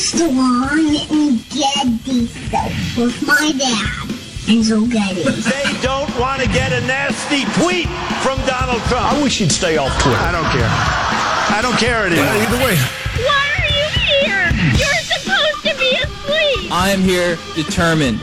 Armstrong and Getty stuff with my dad. And so Getty. They don't want to get a nasty tweet from Donald Trump. I wish you'd stay off Twitter. I don't care. I don't care anymore. Either way. Why are you here? You're supposed to be asleep. I am here determined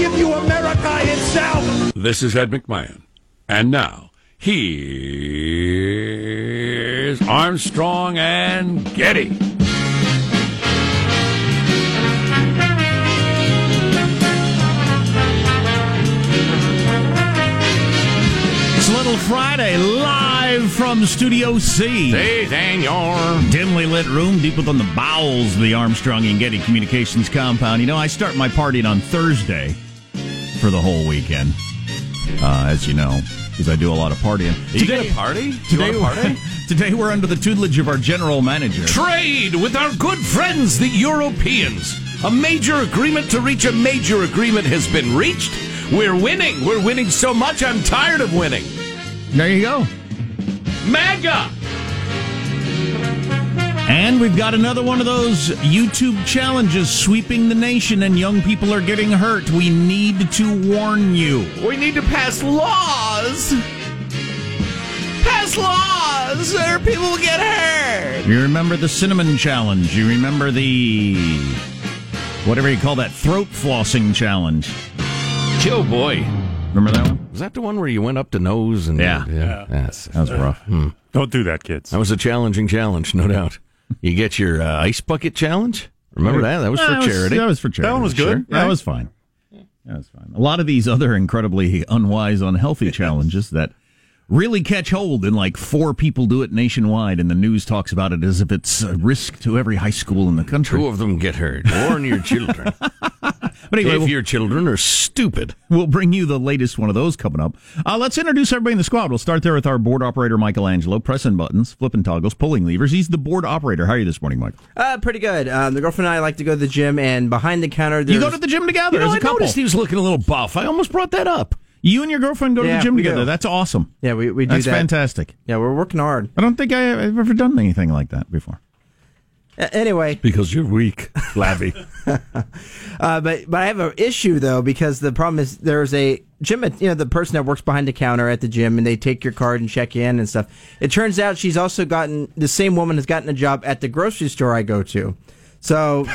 I give you America itself. This is Ed McMahon. And now, here's Armstrong and Getty. It's Little Friday, live from Studio C. Hey, Daniel. Dimly lit room deep within the bowels of the Armstrong and Getty Communications compound. You know, I start my partying on Thursday for the whole weekend, uh, as you know, because I do a lot of partying. You got a party? Today, party? today we're under the tutelage of our general manager. Trade with our good friends, the Europeans. A major agreement to reach a major agreement has been reached. We're winning. We're winning so much, I'm tired of winning. There you go. MAGA! And we've got another one of those YouTube challenges sweeping the nation, and young people are getting hurt. We need to warn you. We need to pass laws. Pass laws, or people will get hurt. You remember the cinnamon challenge? You remember the whatever you call that throat flossing challenge? Oh boy. Remember that one? Was that the one where you went up to nose and Yeah. yeah. That's, That was rough. Hmm. Don't do that, kids. that was a challenging challenge, no doubt. You get your uh, ice bucket challenge. Remember that? That was for That was- charity. That was for charity. That one was Sure. good, That was fine. That was fine. A lot of these other incredibly unwise, unhealthy challenges that really catch hold and like four people do it nationwide and the news talks about it as if it's a risk to every high school in the country. Two of them get hurt. Warn your children. But anyway, if we'll, your children are stupid. we'll bring you the latest one of those coming up. Uh, let's introduce everybody in the squad. We'll start there with our board operator, Michelangelo, pressing buttons, flipping toggles, pulling levers. He's the board operator. How are you this morning, Mike? Uh, pretty good. Um, the girlfriend and I like to go to the gym, and behind the counter, there's You go to the gym together You know, as a I couple. noticed he was looking a little buff. I almost brought that up. You and your girlfriend go to the gym together. do. That's awesome. yeah, we we do That's that. fantastic. Yeah, we're working hard. I don't think I've ever done anything like that before. Uh, anyway, Because you're weak, flabby. uh, but but I have an issue though because the problem is there's a gym. You know, the person that works behind the counter at the gym, and they take your card and check in and stuff. It turns out she's also gotten the same woman has gotten a job at the grocery store I go to. So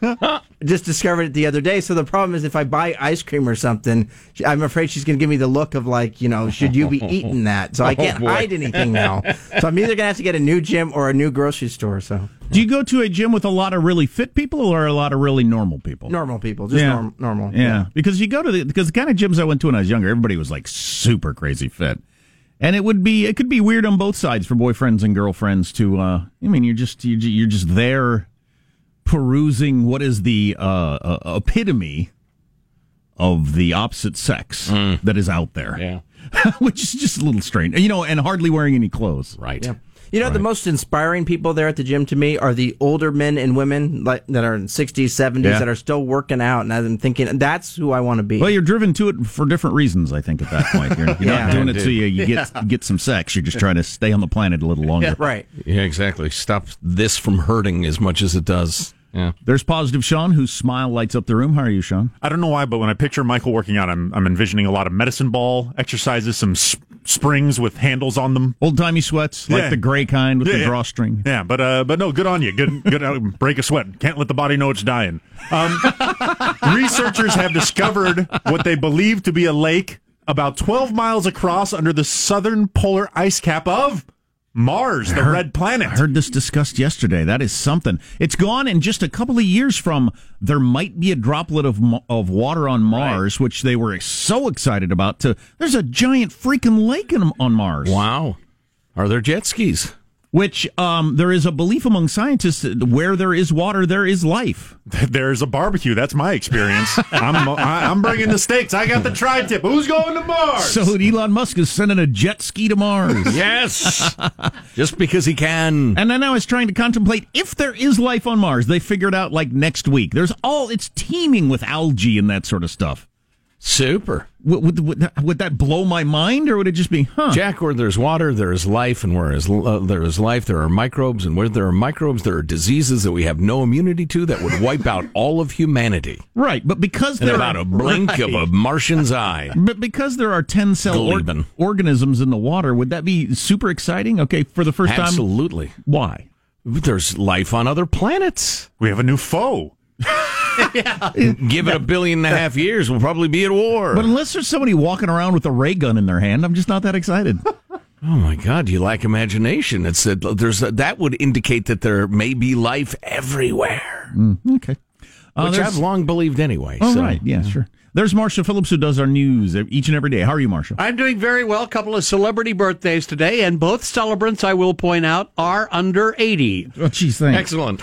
just discovered it the other day. So the problem is if I buy ice cream or something, I'm afraid she's going to give me the look of like, you know, should you be eating that? So I can't hide anything now. So I'm either going to have to get a new gym or a new grocery store. So Do you go to a gym with a lot of really fit people or a lot of really normal people? normal people, just Yeah. norm, normal. Yeah, because you go to the because the kind of gyms I went to when I was younger, everybody was like super crazy fit, and it would be it could be weird on both sides for boyfriends and girlfriends to. uh I mean, you're just you're just there perusing what is the uh, uh, epitome of the opposite sex that is out there, yeah. which is just a little strange, you know, and hardly wearing any clothes. Right. Yeah. You know, the most inspiring people there at the gym to me are the older men and women like that are in 60s, 70s Yeah. that are still working out. And I'm thinking, that's who I want to be. Well, you're driven to it for different reasons, I think. At that point, you're, you're Yeah. not doing it Yeah, so you, you get get some sex. You're just trying to stay on the planet a little longer. right. Yeah, exactly. Stop this from hurting as much as it does. Yeah. There's positive Sean, whose smile lights up the room. How are you, Sean? I don't know why, but when I picture Michael working out, I'm, I'm envisioning a lot of medicine ball exercises, some s- springs with handles on them. Old timey sweats, like the gray kind with Yeah, the yeah. drawstring. Yeah, but uh, but no, good on you. Good, good. uh, break a sweat. Can't let the body know it's dying. Um, researchers have discovered what they believe to be a lake about 12 miles across under the southern polar ice cap of Mars, the red planet. I heard this discussed yesterday. That is something. It's gone in just a couple of years from there might be a droplet of of water on Mars, which they were so excited about, to there's a giant freaking lake in, on Mars. Wow. Are there jet skis? Which um, there is a belief among scientists that where there is water, there is life. There's a barbecue. That's my experience. I'm I'm bringing the steaks. I got the tri-tip. Who's going to Mars? So Elon Musk is sending a jet ski to Mars. Yes, just because he can. And then I was trying to contemplate if there is life on Mars. They figured out like next week. There's all it's teeming with algae and that sort of stuff. Super. Would, would, would, that, would that blow my mind, or would it just be, huh? Jack, where there's water, there is life, and where is, uh, there is life, there are microbes, and where there are microbes, there are diseases that we have no immunity to that would wipe out all of humanity. Right, but because In there about a blink right. of a Martian's eye. But because there are 10 cell or- organisms in the water, would that be super exciting? Okay, for the first time. Absolutely. Why? There's life on other planets. We have a new foe. Give it a billion and a half years, we'll probably be at war. But unless there's somebody walking around with a ray gun in their hand, I'm just not that excited. Oh my God! You lack imagination. It's that there's that would indicate that there may be life everywhere, okay. Uh, which I've long believed anyway. Oh, so. right. Yeah, sure. There's Marshall Phillips, who does our news each and every day. How are you, Marshall? I'm doing very well. A couple of celebrity birthdays today, and both celebrants, I will point out, are under 80. Oh, geez, thanks. Excellent.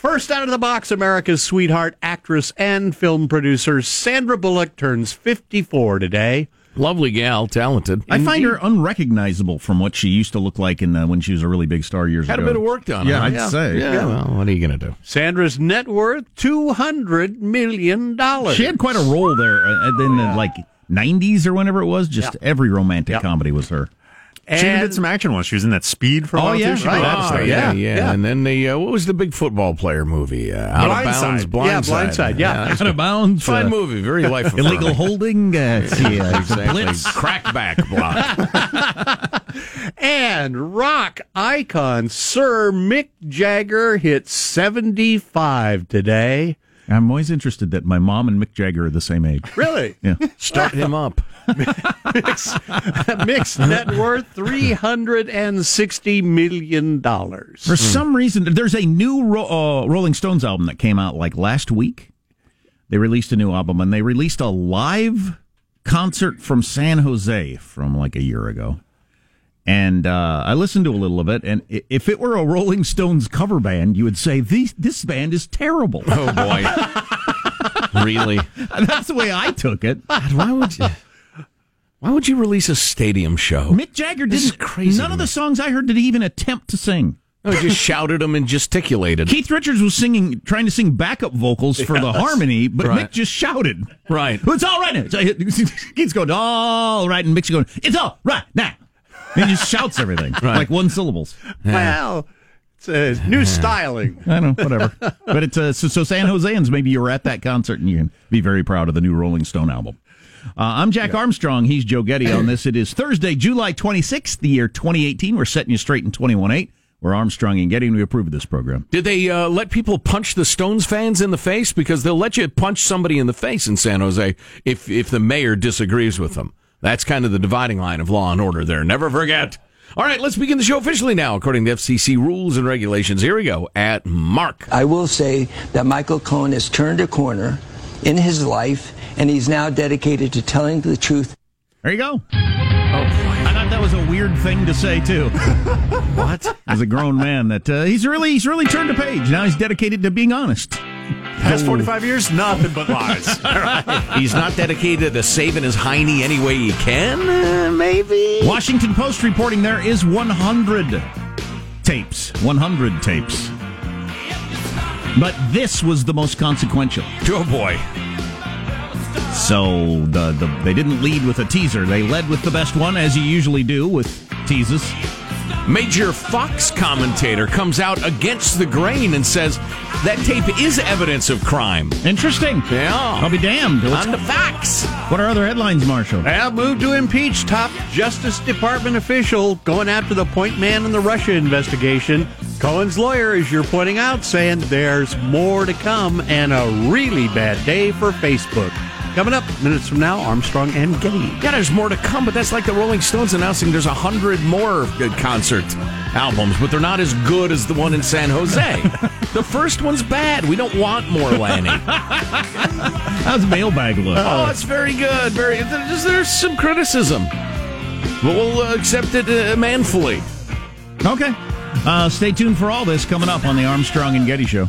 First out of the box, America's sweetheart, actress, and film producer Sandra Bullock turns 54 today. Lovely gal, talented. I find her unrecognizable from what she used to look like in uh, when she was a really big star years Had ago. Had a bit of work done. Yeah. I'd say. Yeah, well, what are you going to do? Sandra's net worth $200 million. She had quite a role there uh, in the like 90s or whenever it was. Just every romantic comedy was her. She even did some action once. She was in that Speed for a Oh, while yeah, too. She right. that Oh, stuff. yeah, yeah, yeah. And then the uh, what was the big football player movie? Uh, Out of Bounds, Blindside. Blindside. Yeah, Blindside, yeah. that's Out of bounds. Fine uh, movie, very life Illegal holding. Uh, let's see, uh, Exactly. Blitz. Crackback block. And rock icon Sir Mick Jagger hit 75 today. I'm always interested that my mom and Mick Jagger are the same age. Really? Yeah. Start him up. Mick's net worth $360 million. For some reason, there's a new Ro- uh, Rolling Stones album that came out like last week. They released a new album and they released a live concert from San Jose from like a year ago. And uh, I listened to a little of it, and if it were a Rolling Stones cover band, you would say this this band is terrible. Oh boy. really? That's the way I took it. God, why would you? Why would you release a stadium show? Mick Jagger This is didn't. crazy None of the songs I heard did he even attempt to sing. No, he just shouted them and gesticulated. Keith Richards was singing, trying to sing backup vocals for the harmony, but Right. Mick just shouted. Right. It's all right now. So Keith's going, all right, and Mick's going, it's all right now. He just shouts everything, Right. like one syllables. Well, it's a new styling. I don't know, whatever. but it's uh, so, so San Joseans, maybe you were at that concert and you can be very proud of the new Rolling Stone album. Uh, I'm Jack Armstrong. He's Joe Getty on this. It is Thursday, July 26th, the year 2018. We're setting you straight in 21.8. We're Armstrong and Getty, and we approve of this program. Did they uh, let people punch the Stones fans in the face? Because they'll let you punch somebody in the face in San Jose if if the mayor disagrees with them. That's kind of the dividing line of law and order there. Never forget. All right, let's begin the show officially now, according to FCC rules and regulations. Here we go at Mark. I will say that Michael Cohen has turned a corner in his life, and he's now dedicated to telling the truth. There you go. Oh, I thought that was a weird thing to say too. what? As a grown man, that uh, he's really he's really turned a page. Now he's dedicated to being honest. Past 45 years, nothing but lies. He's not dedicated to saving his hiney any way he can, uh, maybe? Washington Post reporting there is 100 tapes. 100 tapes. But this was the most consequential. Oh, boy. So the, the they didn't lead with a teaser. They led with the best one, as you usually do with teases. Major Fox commentator comes out against the grain and says that tape is evidence of crime. Interesting. Yeah. I'll be damned. What's- On the facts. What are other headlines, Marshall? Well, move to impeach top Justice Department official going after the point man in the Russia investigation. Cohen's lawyer, as you're pointing out, saying there's more to come and a really bad day for Facebook. Coming up minutes from now, Armstrong and Getty. Yeah, there's more to come, but that's like the Rolling Stones announcing there's a hundred more good concert albums, but they're not as good as the one in San Jose. the first one's bad. We don't want more Lanny. How's the mailbag look? Oh, it's very good. Very. There's, there's some criticism, but we'll uh, accept it uh, manfully. Okay. Uh, stay tuned for all this coming up on the Armstrong and Getty Show.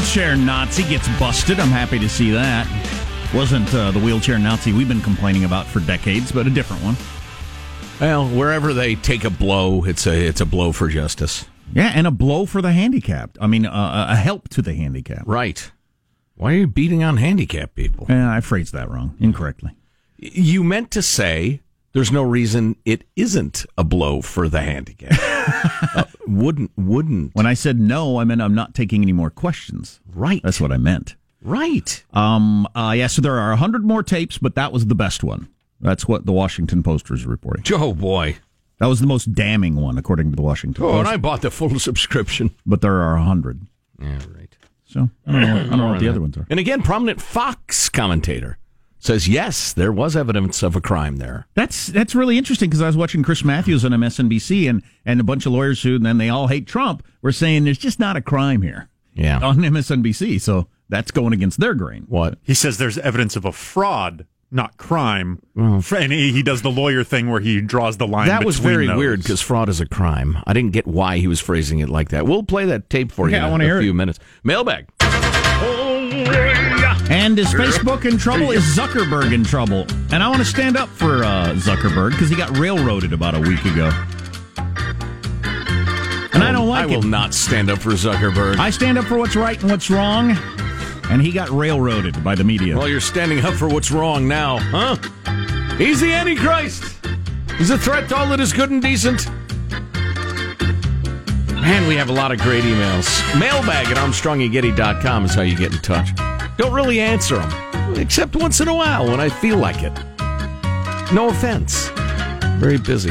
Wheelchair Nazi gets busted. I'm happy to see that. Wasn't uh, the wheelchair Nazi we've been complaining about for decades, but a different one. Well, wherever they take a blow, it's a it's a blow for justice. Yeah, and a blow for the handicapped. I mean, uh, a help to the handicapped. Right. Why are you beating on handicapped people? Yeah, I phrased that wrong, incorrectly. You meant to say there's no reason it isn't a blow for the handicapped. uh, wouldn't wouldn't. When I said no, I meant I'm not taking any more questions. Right. That's what I meant. Right. Um. Uh, yeah. So there are hundred more tapes, but that was the best one. That's what the Washington Post was reporting. Oh boy. That was the most damning one, according to the Washington Oh, Post. and I bought the full subscription. But there are a hundred. Yeah, right. So I don't know. I don't know what the other ones are. And again, prominent Fox commentator says yes, there was evidence of a crime there. That's that's really interesting because I was watching Chris Matthews on MSNBC and and a bunch of lawyers who and then they all hate Trump were saying there's just not a crime here. Yeah. On MSNBC, so that's going against their grain. What he says there's evidence of a fraud, not crime. And he, he does the lawyer thing where he draws the line. That was very those. weird because fraud is a crime. I didn't get why he was phrasing it like that. We'll play that tape for Yeah, you I in wanna a hear few it. minutes. Mailbag. And is Facebook in trouble? Is Zuckerberg in trouble? And I want to stand up for uh, Zuckerberg because he got railroaded about a week ago. And I don't like it. I will it. not stand up for Zuckerberg. I stand up for what's right and what's wrong. And he got railroaded by the media. Well, you're standing up for what's wrong now, huh? He's the Antichrist. He's a threat to all that is good and decent. Man, we have a lot of great emails. Mailbag at ArmstrongandGetty.com is how you get in touch. Don't really answer them, except once in a while when I feel like it. No offense. Very busy.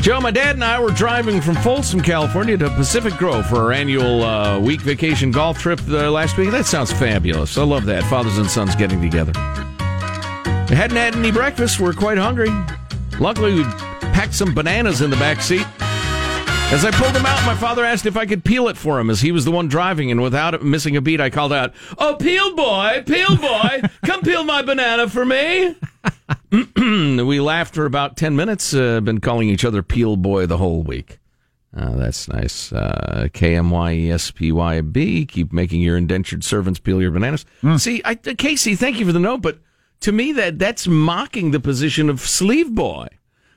Joe, my dad and I were driving from Folsom, California to Pacific Grove for our annual uh, week vacation golf trip uh, last week. That sounds fabulous. I love that. Fathers and sons getting together. We hadn't had any breakfast. We're quite hungry. Luckily, we packed some bananas in the back seat. As I pulled them out, my father asked if I could peel it for him, as he was the one driving, and without missing a beat, I called out, "Oh, peel boy, peel boy, come peel my banana for me." we laughed for about ten minutes. Uh, been calling each other "peel boy" the whole week. Uh, that's nice. Uh, K M Y E S P Y B. Keep making your indentured servants peel your bananas. See, I, Casey, thank you for the note, but to me that that's mocking the position of sleeve boy,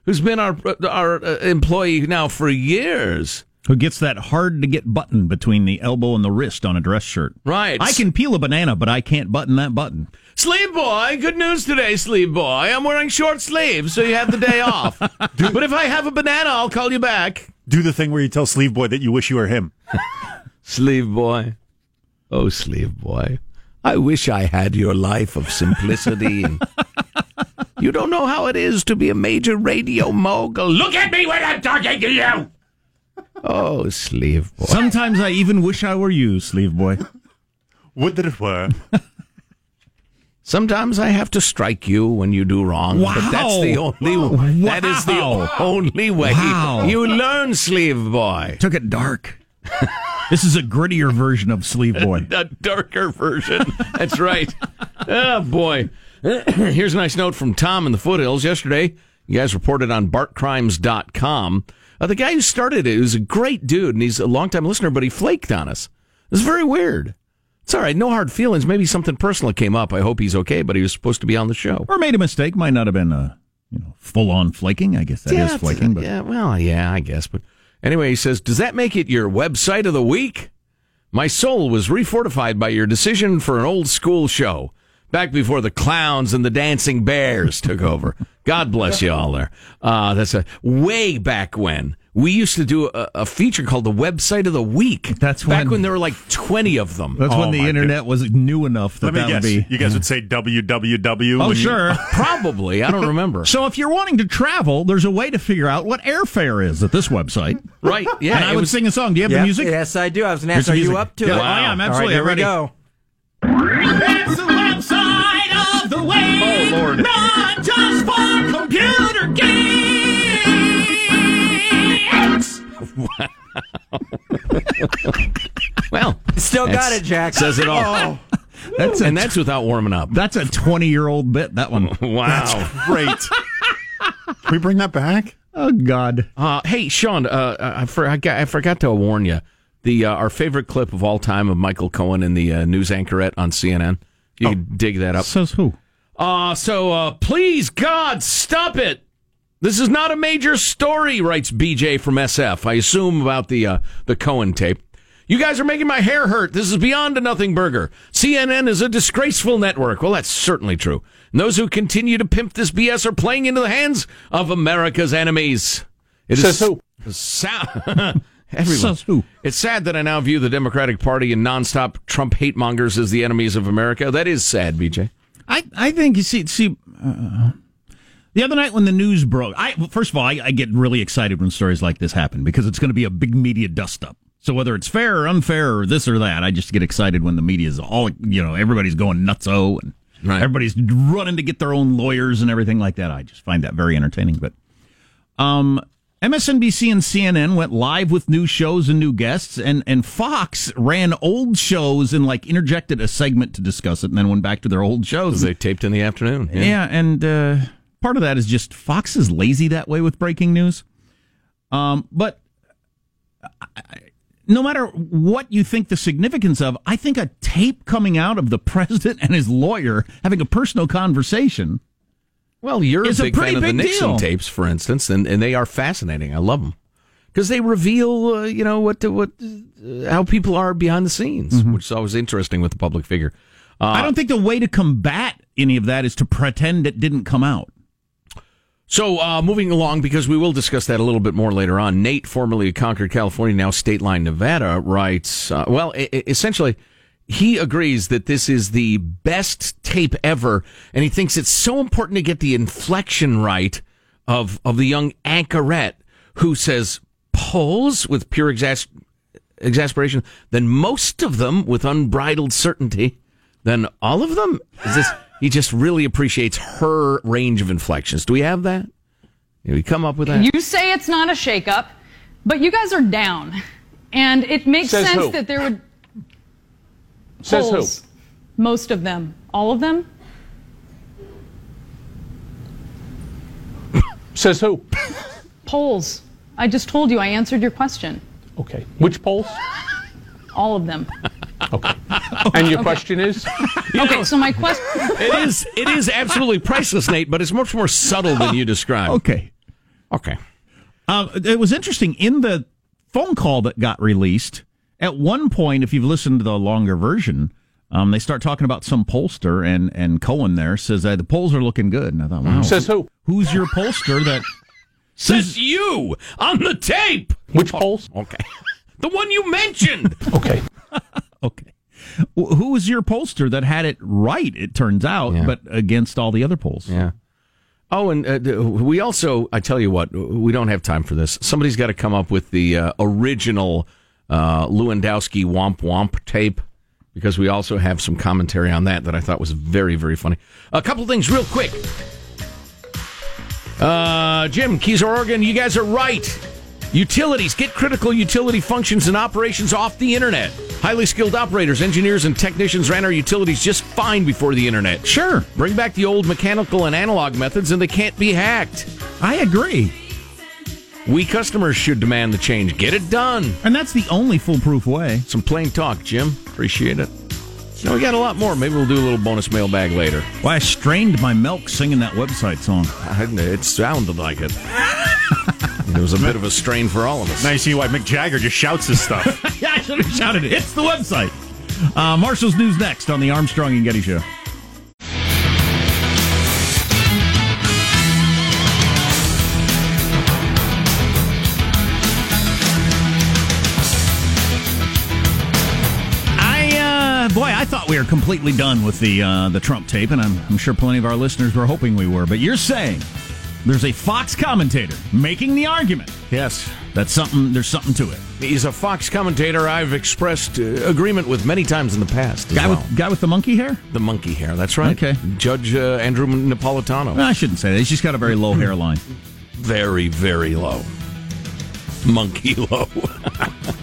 who's been our our uh, employee now for years. Who gets that hard to get button between the elbow and the wrist on a dress shirt? Right. I can peel a banana, but I can't button that button. Sleeve boy, good news today, sleeve boy. I'm wearing short sleeves, so you have the day off. but if I have a banana, I'll call you back. Do the thing where you tell Sleeve Boy that you wish you were him. Sleeve boy. Oh, sleeve boy. I wish I had your life of simplicity. And you don't know how it is to be a major radio mogul. Look at me when I'm talking to you. Oh, sleeve boy. Sometimes I even wish I were you, sleeve boy. Would that it were. Sometimes I have to strike you when you do wrong. But that's the only Wow. only that is the Wow. only way Wow. you learn, sleeve boy. Took it dark. this is a grittier version of sleeve boy. a darker version. That's right. Oh boy. Here's a nice note from Tom in the foothills. Yesterday, you guys reported on BartCrimes.com. Uh, the guy who started it was a great dude, and he's a longtime listener, but he flaked on us. It's very weird. It's all right. No hard feelings. Maybe something personal came up. I hope he's okay, but he was supposed to be on the show. Or made a mistake. Might not have been a you know full on flaking. I guess that is Yeah, it's- flaking. But yeah, well, yeah, I guess. But anyway, he says, does that make it your website of the week? My soul was refortified by your decision for an old school show back before the clowns and the dancing bears took over. God bless you all there. Uh, that's a way back when we used to do a, a feature called the website of the week. That's back when- when there were like twenty of them. That's Oh, when the my internet was new enough that Let me that guess. would be. You guys would say www. Oh, when you- sure. Probably, I don't remember. So if you're wanting to travel, there's a way to figure out what airfare is at this website. Right? Yeah. and I it would was- sing a song. Do you have Yeah, the music? Yes, I do. I was going to ask, are the you up to Yeah, it? I am, All right, absolutely. here I'm we ready. go. Got it, Jack. Says it all. Oh. That's a, and that's without warming up. that's a 20 year old bit. That one. Wow. Great. Can we bring that back? Oh God. Uh, hey, Sean, uh, I, for, I, got, I forgot to warn you. The uh, our favorite clip of all time of Michael Cohen in the uh, news anchorette on CNN. You can dig that up. Says who? Uh, so uh, please, God, stop it. This is not a major story, writes BJ from SF. I assume about the uh, the Cohen tape. You guys are making my hair hurt. This is beyond a nothing burger. CNN is a disgraceful network. Well, that's certainly true. And those who continue to pimp this BS are playing into the hands of America's enemies. It Says who? Sa- Everyone. Says who? It's sad that I now view the Democratic Party and nonstop Trump hate mongers as the enemies of America. That is sad, BJ. I, I think you see see uh, the other night when the news broke. I first of all I, I get really excited when stories like this happen because it's going to be a big media dust up. So whether it's fair or unfair or this or that, I just get excited when the media is all you know everybody's going nutso and Right. everybody's running to get their own lawyers and everything like that. I just find that very entertaining. But um, MSNBC and CNN went live with new shows and new guests, and, and Fox ran old shows and like interjected a segment to discuss it, and then went back to their old shows. They taped in the afternoon. Yeah, and uh, part of that is just Fox is lazy that way with breaking news. Um, but I, no matter what you think the significance of, I think a tape coming out of the president and his lawyer having a personal conversation. Well, you're a a big pretty fan of the Nixon deal. tapes, for instance, and, and they are fascinating. I love them because they reveal, uh, you know, what what uh, how people are behind the scenes, Mm-hmm. which is always interesting with the public figure. Uh, I don't think the way to combat any of that is to pretend it didn't come out. So, uh, moving along, because we will discuss that a little bit more later on. Nate, formerly of Concord, California, now Stateline, Nevada, writes, uh, well, e- essentially, he agrees that this is the best tape ever, and he thinks it's so important to get the inflection right of, of the young anchorette who says polls with pure exas- exasperation, then most of them with unbridled certainty, then all of them? Is this, he just really appreciates her range of inflections. Do we have that? Did we come up with that? You say it's not a shakeup, but you guys are down. And it makes Says sense who? that there would. Says who? polls, Most of them. All of them? Says who? Polls. I just told you I answered your question. Okay. Which polls? All of them. And your question is? Okay, so my question. It is it is absolutely priceless, Nate, but it's much more subtle than you described. Okay. Okay. Uh, it was interesting in the phone call that got released. At one point, if you've listened to the longer version, um, they start talking about some pollster, and and Cohen there says that the polls are looking good. And I thought, wow, Says who? Who's your pollster that Says you on the tape. Which polls? Okay. The one you mentioned. okay. Okay? Wh- Who was your pollster that had it right? It turns out, Yeah. but against all the other polls. Yeah. Oh, and uh, we also, I tell you what, we don't have time for this. Somebody's got to come up with the uh, original uh, Lewandowski Womp Womp tape because we also have some commentary on that that I thought was very, very funny. A couple things real quick. Uh, Jim, Keys, Oregon, you guys are right. Utilities, get critical utility functions and operations off the internet. Highly skilled operators, engineers, and technicians ran our utilities just fine before the internet. Sure. Bring back the old mechanical and analog methods, and they can't be hacked. I agree. We customers should demand the change. Get it done. And that's the only foolproof way. Some plain talk, Jim. Appreciate it. No, we got a lot more. Maybe we'll do a little bonus mailbag later. Well, I strained my milk singing that website song. It sounded like it. it was a bit of a strain for all of us. Now you see why Mick Jagger just shouts his stuff. yeah, I should have shouted it. It's the website. Uh, Marshall's News next on the Armstrong and Getty Show. Boy, I thought we were completely done with the uh, the Trump tape, and I'm, I'm sure plenty of our listeners were hoping we were. But you're saying there's a Fox commentator making the argument Yes. that's something there's something to it. He's a Fox commentator I've expressed uh, agreement with many times in the past. as Guy well. with guy with the monkey hair? the monkey hair. That's right. Okay. Judge uh, Andrew Napolitano. No, I shouldn't say that. He's just got a very low hairline. Very, very low. Monkey low.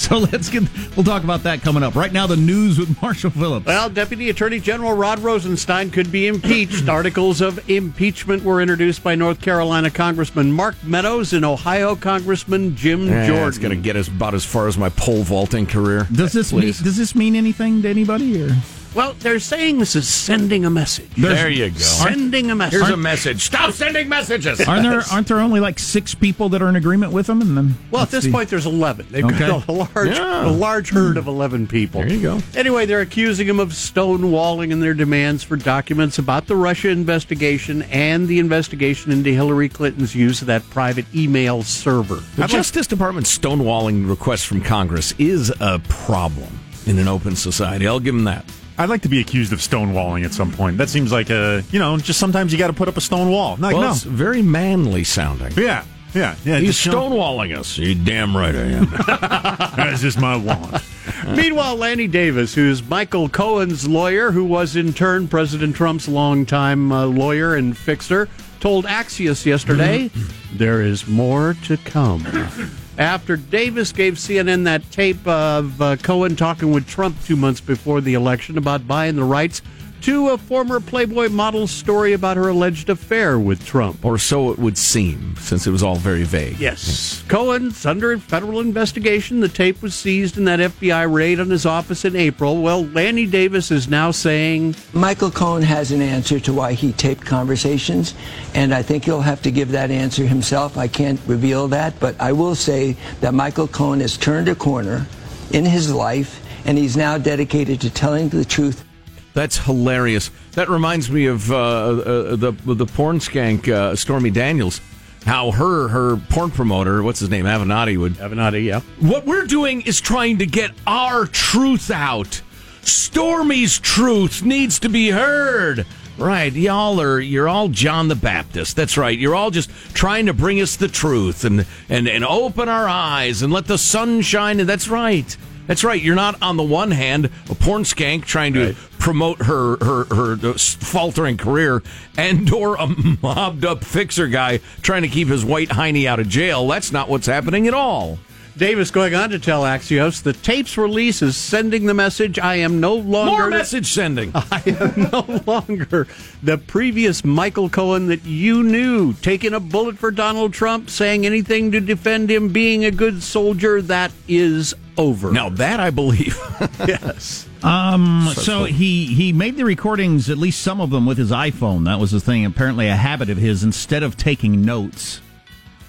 So let's get we'll talk about that coming up. Right now, the news with Marshall Phillips. Well, Deputy Attorney General Rod Rosenstein could be impeached. Articles of impeachment were introduced by North Carolina Congressman Mark Meadows and Ohio Congressman Jim Yeah, Jordan. It's going to get us about as far as my pole vaulting career. Does this mean, does this mean anything to anybody? Or Well, they're saying this is sending a message. There you go. Sending a message. Here's a message. Stop sending messages. aren't there aren't there only like six people that are in agreement with them? And then Well, at this see. point, there's 11. They've Okay. got a large, Yeah. a large herd of 11 people. There you go. Anyway, they're accusing him of stonewalling in their demands for documents about the Russia investigation and the investigation into Hillary Clinton's use of that private email server. The Justice Department stonewalling requests from Congress is a problem in an open society. I'll give them that. I'd like to be accused of stonewalling at some point. That seems like a, you know, just sometimes you got to put up a stone wall. Like, well, no. it's very manly sounding. Yeah, yeah, yeah. He's stonewalling us. You damn right I am. That's just my want. Meanwhile, Lanny Davis, who's Michael Cohen's lawyer, who was in turn President Trump's longtime uh, lawyer and fixer, told Axios yesterday there is more to come. After Davis gave CNN that tape of uh, Cohen talking with Trump two months before the election about buying the rights to a former Playboy model's story about her alleged affair with Trump. or so it would seem, since it was all very vague. Yes. Cohen's under federal investigation. The tape was seized in that FBI raid on his office in April. Well, Lanny Davis is now saying Michael Cohen has an answer to why he taped conversations, and I think he'll have to give that answer himself. I can't reveal that, but I will say that Michael Cohen has turned a corner in his life, and he's now dedicated to telling the truth. That's hilarious. That reminds me of uh, uh, the the porn skank uh, Stormy Daniels. How her her porn promoter, what's his name, Avenatti would. Avenatti, yeah. What we're doing is trying to get our truth out. Stormy's truth needs to be heard. Right, y'all are you're all John the Baptist. That's right. You're all just trying to bring us the truth and and and open our eyes and let the sun shine. And that's right. That's right. You're not on the one hand a porn skank trying to promote her her her uh, faltering career, and or a mobbed up fixer guy trying to keep his white hiney out of jail. That's not what's happening at all. Davis going on to tell Axios the tape's release is sending the message I am no longer More message sending. I am no longer the previous Michael Cohen that you knew, taking a bullet for Donald Trump, saying anything to defend him being a good soldier. That is over. Now that I believe. yes. Um, so he he made the recordings, at least some of them, with his iPhone. That was the thing. Apparently, a habit of his. Instead of taking notes,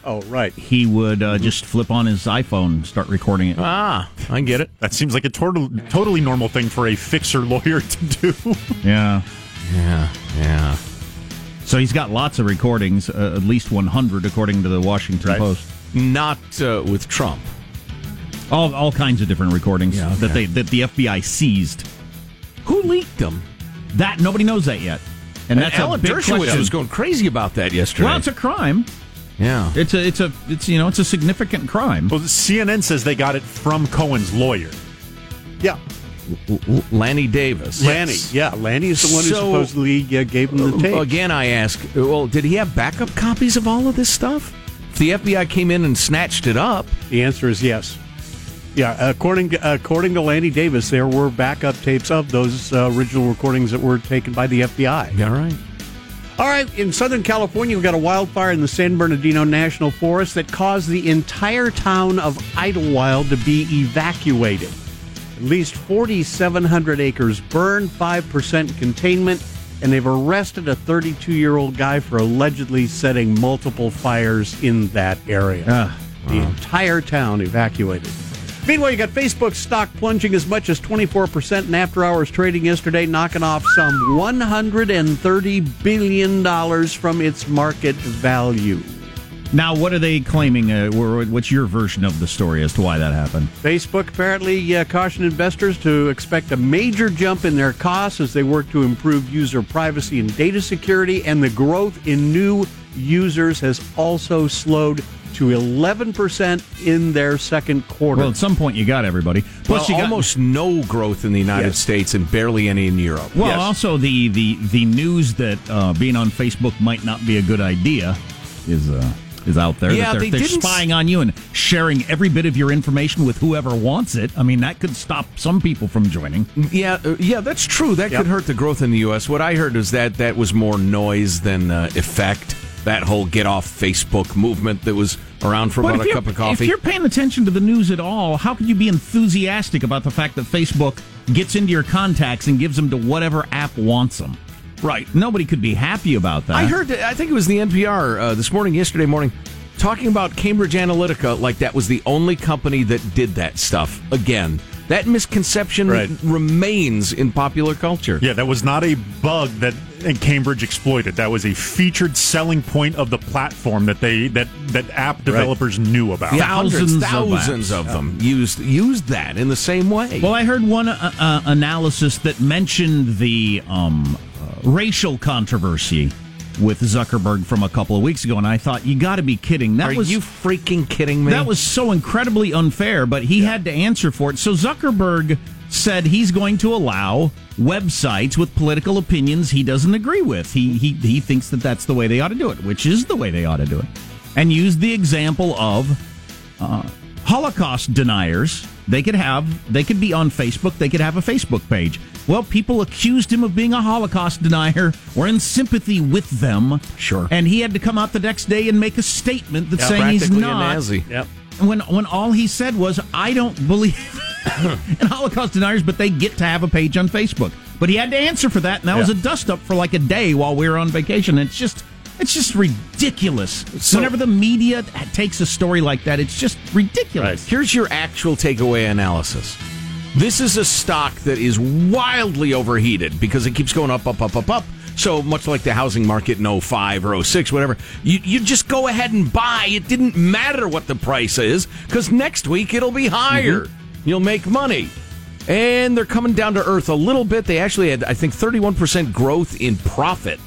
Oh, right. he would uh, just flip on his iPhone, and start recording it. Ah, I get it. That seems like a total, totally normal thing for a fixer lawyer to do. Yeah. Yeah, yeah. So he's got lots of recordings, uh, at least 100, according to the Washington Right. Post. Not uh, with Trump. All all kinds of different recordings Yeah, okay. that they that the FBI seized. Who leaked them? That nobody knows that yet, and that's Alan a big Dershowitz question. was going crazy about that yesterday. well, it's a crime. yeah. It's a it's a it's you know it's a significant crime. Well, CNN says they got it from Cohen's lawyer. Yeah. L- L- Lanny Davis. Lanny. Yeah, Lanny is the one who supposedly uh, gave him the tape. Again, I ask, well, did he have backup copies of all of this stuff? If the FBI came in and snatched it up, The answer is yes. Yeah, according to, according to Lanny Davis, there were backup tapes of those uh, original recordings that were taken by the FBI. all right. All right, in Southern California, we've got a wildfire in the San Bernardino National Forest that caused the entire town of Idyllwild to be evacuated. At least 4,700 acres burned, 5% containment, and they've arrested a 32 year old guy for allegedly setting multiple fires in that area. Ah, the entire town evacuated. Meanwhile, you got Facebook stock plunging as much as 24% in after hours trading yesterday, knocking off some $130 billion from its market value. Now, what are they claiming? Uh, wha- what's your version of the story as to why that happened? Facebook apparently uh, cautioned investors to expect a major jump in their costs as they work to improve user privacy and data security, and the growth in new users has also slowed to 11% in their second quarter. Well, at some point you got everybody. Plus, you got- almost no growth in the United Yes. States and barely any in Europe. Well, also the the the news that uh, being on Facebook might not be a good idea is uh, is out there. Yeah, that they're, they they're spying on you and sharing every bit of your information with whoever wants it. I mean, that could stop some people from joining. Yeah, uh, yeah, that's true. That could hurt the growth in the U.S. What I heard is that that was more noise than uh, effect. That whole get off Facebook movement that was around for But about a cup of coffee. If you're paying attention to the news at all, how could you be enthusiastic about the fact that Facebook gets into your contacts and gives them to whatever app wants them? Right. Nobody could be happy about that. I heard, I think it was the NPR uh, this morning, yesterday morning, talking about Cambridge Analytica like that was the only company that did that stuff. Again, that misconception Right. remains in popular culture. Yeah, that was not a bug that Cambridge exploited. That was a featured selling point of the platform that they that that app developers knew about. Yeah, hundreds, Thousands of thousands of, them used used that in the same way. Well, I heard one uh, uh, analysis that mentioned the um, uh, racial controversy with Zuckerberg from a couple of weeks ago, and I thought, you got to be kidding. That Are was you freaking kidding me? That was so incredibly unfair, but he had to answer for it. So Zuckerberg said he's going to allow websites with political opinions he doesn't agree with. He he he thinks that that's the way they ought to do it, which is the way they ought to do it. And used the example of uh, Holocaust deniers. They could have they could be on Facebook. They could have a Facebook page. Well, people accused him of being a Holocaust denier or in sympathy with them. Sure. And he had to come out the next day and make a statement that Yeah, saying he's practically a not. Nazi. Yep. When when all he said was, "I don't believe in Holocaust deniers, but they get to have a page on Facebook." But he had to answer for that, and that was a dust up for like a day while we were on vacation. It's just it's just ridiculous. So- Whenever the media takes a story like that, it's just ridiculous. Here's your actual takeaway analysis. This is a stock that is wildly overheated because it keeps going up, up, up, up, up. So much like the housing market in 05 or 06, whatever, you, you just go ahead and buy. It didn't matter what the price is because next week it'll be higher. Mm-hmm. You'll make money. And they're coming down to earth a little bit. They actually had, I think, 31% growth in profit.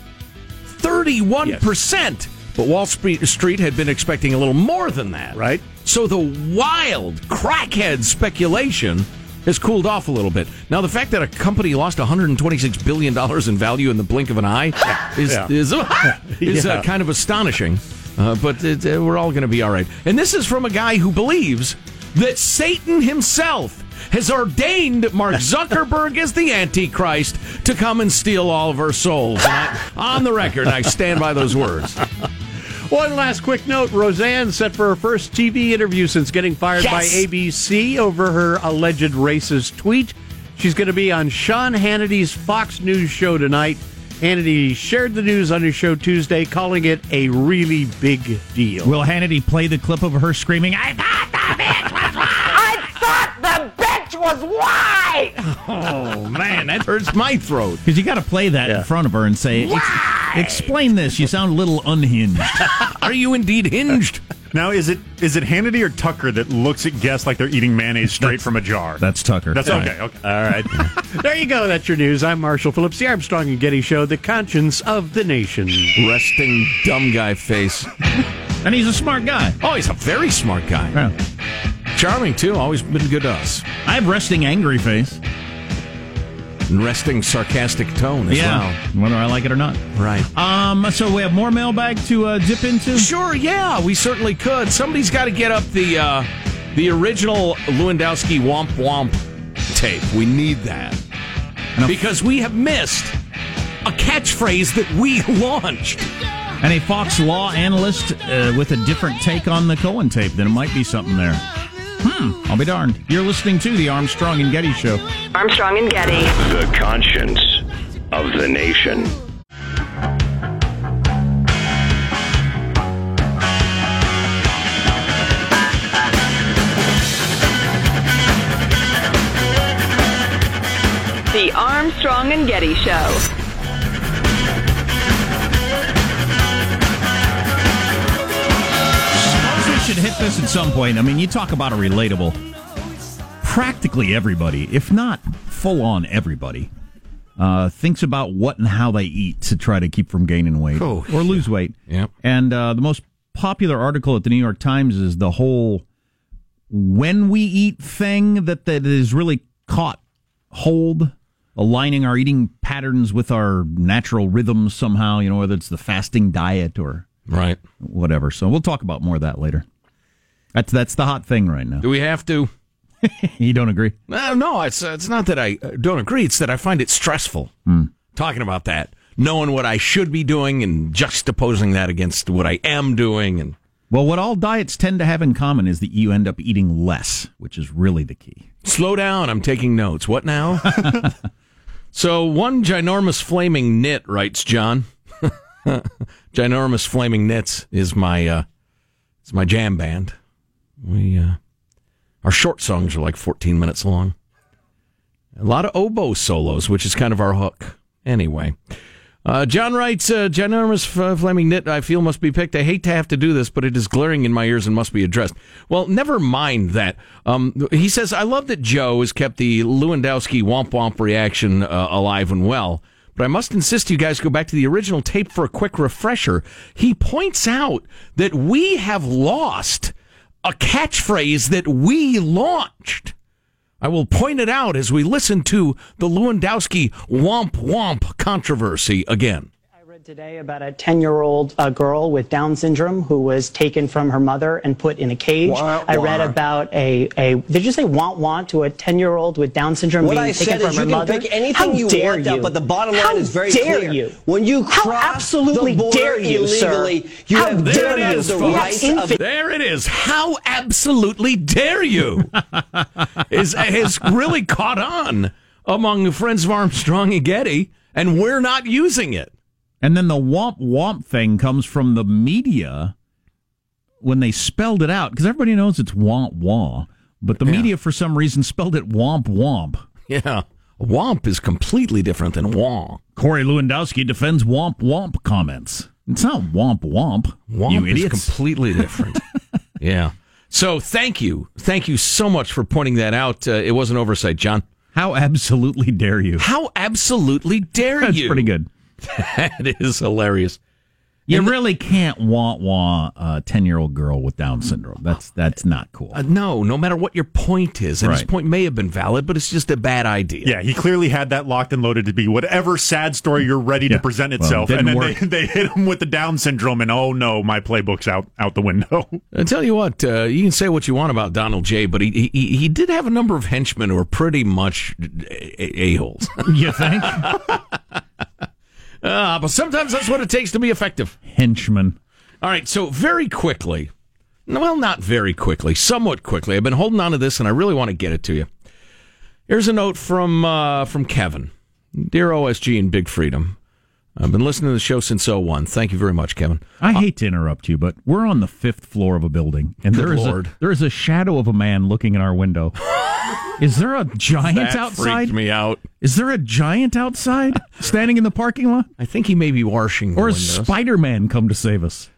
31%. But Wall Street, had been expecting a little more than that. Right. So the wild crackhead speculation has cooled off a little bit. Now, the fact that a company lost $126 billion in value in the blink of an eye is, Yeah. is, is uh, kind of astonishing. Uh, but it, uh, we're all going to be all right. And this is from a guy who believes that Satan himself has ordained Mark Zuckerberg as the Antichrist to come and steal all of our souls. And I, on the record, I stand by those words. One last quick note Roseanne set for her first TV interview since getting fired by ABC over her alleged racist tweet. She's going to be on Sean Hannity's Fox News show tonight. Hannity shared the news on his show Tuesday, calling it a really big deal. Will Hannity play the clip of her screaming, "I thought the bitch was white"? I thought the bitch was white! Oh, man, that hurts my throat. Because you got to play that in front of her and say, "Ex- "Explain this. You sound a little unhinged." Are you indeed hinged? Now, is it is it Hannity or Tucker that looks at guests like they're eating mayonnaise straight from a jar? That's Tucker. That's Right. okay. Okay. All right. there you go. That's your news. I'm Marshall Phillips, the Armstrong and Getty Show, the conscience of the nation. Resting dumb guy face. And he's a smart guy. Oh, he's a very smart guy. Yeah. Charming, too. Always been good to us. I have resting angry face. And resting sarcastic tone as yeah, well. whether I like it or not. Right. Um. So we have more mailbag to uh, dip into. Sure, yeah, we certainly could. Somebody's got to get up the uh, the original Lewandowski Womp Womp tape. We need that. Because we have missed a catchphrase that we launched. And a Fox law analyst uh, with a different take on the Cohen tape. Then it might be something there. Hmm. I'll be darned. You're listening to the Armstrong and Getty Show. Armstrong and Getty. The conscience of the nation. The Armstrong and Getty Show. Should hit this at some point. I mean, you talk about a relatable. Practically everybody, if not full on everybody, uh, thinks about what and how they eat to try to keep from gaining weight Oh, or lose weight. Yep. And uh, the most popular article at the New York Times is the whole when we eat thing that that is really caught hold, aligning our eating patterns with our natural rhythms somehow. You know, whether it's the fasting diet or right whatever. So we'll talk about more of that later. That's that's the hot thing right now. Do we have to? you don't agree? Uh, no, it's uh, it's not that I uh, don't agree. It's that I find it stressful Hmm. talking about that, knowing what I should be doing and juxtaposing that against what I am doing. And Well, what all diets tend to have in common is that you end up eating less, which is really the key. slow down. I'm taking notes. What now? so one ginormous flaming knit writes John. ginormous flaming knits is my uh, is my jam band. We uh, our short songs are like 14 minutes long. A lot of oboe solos, which is kind of our hook. Anyway, uh, John writes, uh, ginormous f- flaming knit I feel must be picked. I hate to have to do this, but it is glaring in my ears and must be addressed. Well, never mind that. Um, he says, I love that Joe has kept the Lewandowski womp womp reaction uh, alive and well. But I must insist you guys go back to the original tape for a quick refresher. He points out that we have lost a catchphrase that we launched. I will point it out as we listen to the Lewandowski womp womp controversy again. Today about a 10 year old uh, girl with Down syndrome who was taken from her mother and put in a cage. Wah, I read about a, a did you say want want to a 10 year old with Down syndrome What being I taken said from is her you can mother? pick anything How you dare want, you? but the bottom line How is very dare clear. You? When you How absolutely the border dare you, illegally, sir? you How have dare given you? the We right of There it is. How absolutely dare you? is has really caught on among the friends of Armstrong and Getty, and we're not using it. And then the womp womp thing comes from the media when they spelled it out because everybody knows it's womp wah, but the media for some reason spelled it womp womp. Yeah, womp is completely different than wong. Corey Lewandowski defends womp womp comments. It's not womp womp. Womp you is completely different. yeah. So thank you, thank you so much for pointing that out. Uh, it was an oversight, John. How absolutely dare you? How absolutely dare That's you? That's pretty good. That is hilarious. You really can't want wah a ten year old girl with Down syndrome. That's that's not cool. Uh, no, no matter what your point is, and his point may have been valid, but it's just a bad idea. Yeah, he clearly had that locked and loaded to be whatever sad story you're ready to present itself, didn't and then work. they, they hit him with the Down syndrome, and oh no, my playbook's out out the window. I tell you what, uh, you can say what you want about Donald J, but he he, he did have a number of henchmen who were pretty much a holes. You think? uh, but sometimes that's what it takes to be effective. Henchman. All right, so very quickly, well, not very quickly, somewhat quickly. I've been holding on to this, and I really want to get it to you. Here's a note from uh, from Kevin, dear OSG and Big Freedom. I've been listening to the show since 01. Thank you very much, Kevin. I hate to interrupt you, but we're on the fifth floor of a building, and there is Lord. a, there is a shadow of a man looking in our window. is there a giant That outside? freaked me out. Is there a giant outside standing in the parking lot? I think he may be washing. Or has. Spider Man come to save us?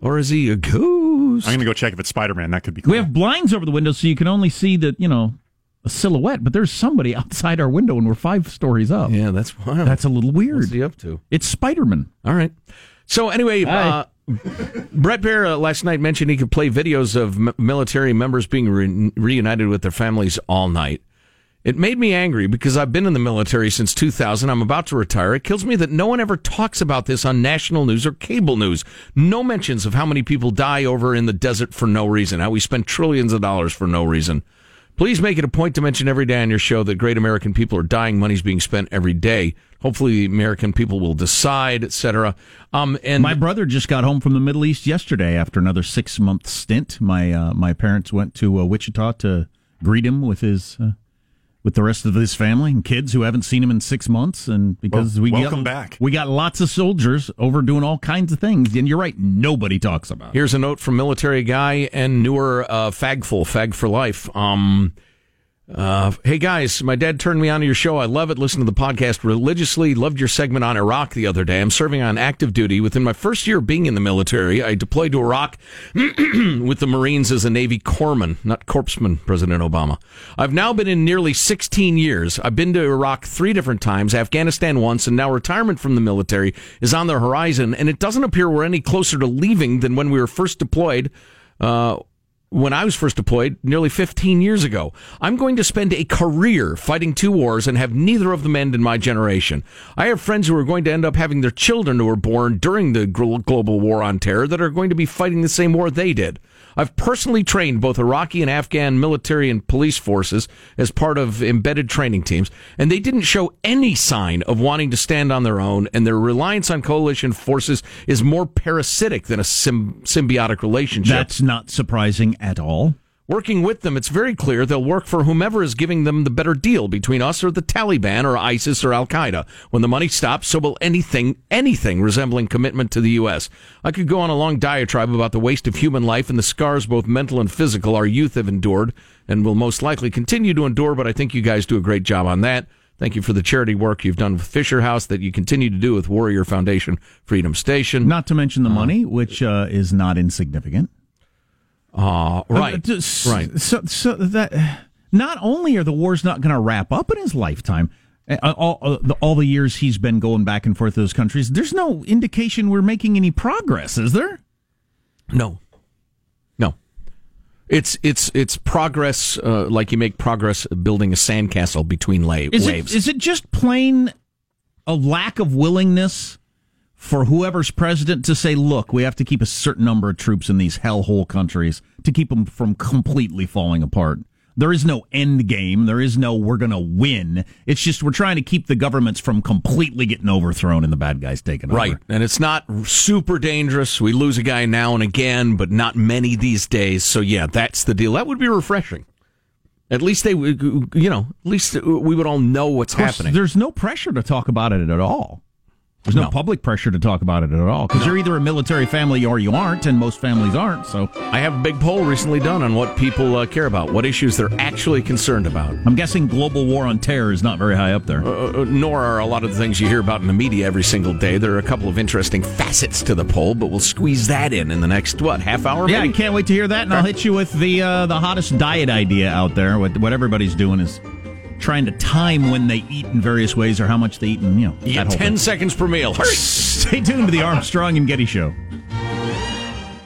Or is he a goose? I'm gonna go check if it's Spider Man. That could be cool. We have blinds over the window, so you can only see the you know a silhouette. But there's somebody outside our window, and we're five stories up. Yeah, that's wild. That's a little weird. What's he up to? It's Spider Man. All right. So anyway, uh, Bret Baier uh, last night mentioned he could play videos of m- military members being re- reunited with their families all night. It made me angry because I've been in the military since 2000. I'm about to retire. It kills me that no one ever talks about this on national news or cable news. No mentions of how many people die over in the desert for no reason, how we spend trillions of dollars for no reason. Please make it a point to mention every day on your show that great American people are dying. Money's being spent every day. Hopefully, the American people will decide, etc. Um, and My brother just got home from the Middle East yesterday after another six month stint. My uh, my parents went to uh, Wichita to greet him with his uh, with the rest of his family and kids who haven't seen him in six months. And because Well, we welcome got, back. we got lots of soldiers over doing all kinds of things. And you're right, nobody talks about. it. Here's a note from military guy and newer uh, Fagful, Fag for Life. Um, Uh, hey guys, my dad turned me on to your show. I love it. Listen to the podcast religiously. Loved your segment on Iraq the other day. I'm serving on active duty. Within my first year being in the military, I deployed to Iraq with the Marines as a Navy corpsman, not corpsman, President Obama. I've now been in nearly 16 years. I've been to Iraq three different times, Afghanistan once, and now retirement from the military is on the horizon. And it doesn't appear we're any closer to leaving than when we were first deployed. Uh, when I was first deployed nearly 15 years ago. I'm going to spend a career fighting two wars and have neither of them end in my generation. I have friends who are going to end up having their children who were born during the global war on terror that are going to be fighting the same war they did. I've personally trained both Iraqi and Afghan military and police forces as part of embedded training teams, and they didn't show any sign of wanting to stand on their own, and their reliance on coalition forces is more parasitic than a sym- symbiotic relationship. That's not surprising at all. Working with them, it's very clear they'll work for whomever is giving them the better deal between us or the Taliban or ISIS or Al Qaeda. When the money stops, so will anything, anything resembling commitment to the U.S. I could go on a long diatribe about the waste of human life and the scars, both mental and physical, our youth have endured and will most likely continue to endure, but I think you guys do a great job on that. Thank you for the charity work you've done with Fisher House that you continue to do with Warrior Foundation Freedom Station. Not to mention the money, which uh, is not insignificant. Uh, right. Uh, just- right. So, so that not only are the wars not going to wrap up in his lifetime, uh, all, uh, the, all the years he's been going back and forth to those countries, there's no indication we're making any progress, is there? No, no. It's it's it's progress uh, like you make progress building a sandcastle between la- Is waves. it, is it just plain a lack of willingness for whoever's president to say, look, we have to keep a certain number of troops in these hellhole countries to keep them from completely falling apart? There is no end game. There is no we're going to win. It's just we're trying to keep the governments from completely getting overthrown and the bad guys taken over. Right. And it's not super dangerous. We lose a guy now and again, but not many these days. So, yeah, that's the deal. That would be refreshing. At least they, you know, at least we would all know what's course, happening. There's no pressure to talk about it at all. There's no, No. public pressure to talk about it at all because you're either a military family or you aren't, and most families aren't. So I have a big poll recently done on what people uh, care about, what issues they're actually concerned about. I'm guessing global war on terror is not very high up there. Uh, uh, nor are a lot of the things you hear about in the media every single day. There are a couple of interesting facets to the poll, but we'll squeeze that in in the next what half hour? Yeah, I can't wait to hear that, and I'll hit you with the uh, the hottest diet idea out there. What what everybody's doing is trying to time when they eat in various ways or how much they eat, and you know You get ten thing. seconds per meal. Stay tuned to the Armstrong and Getty Show.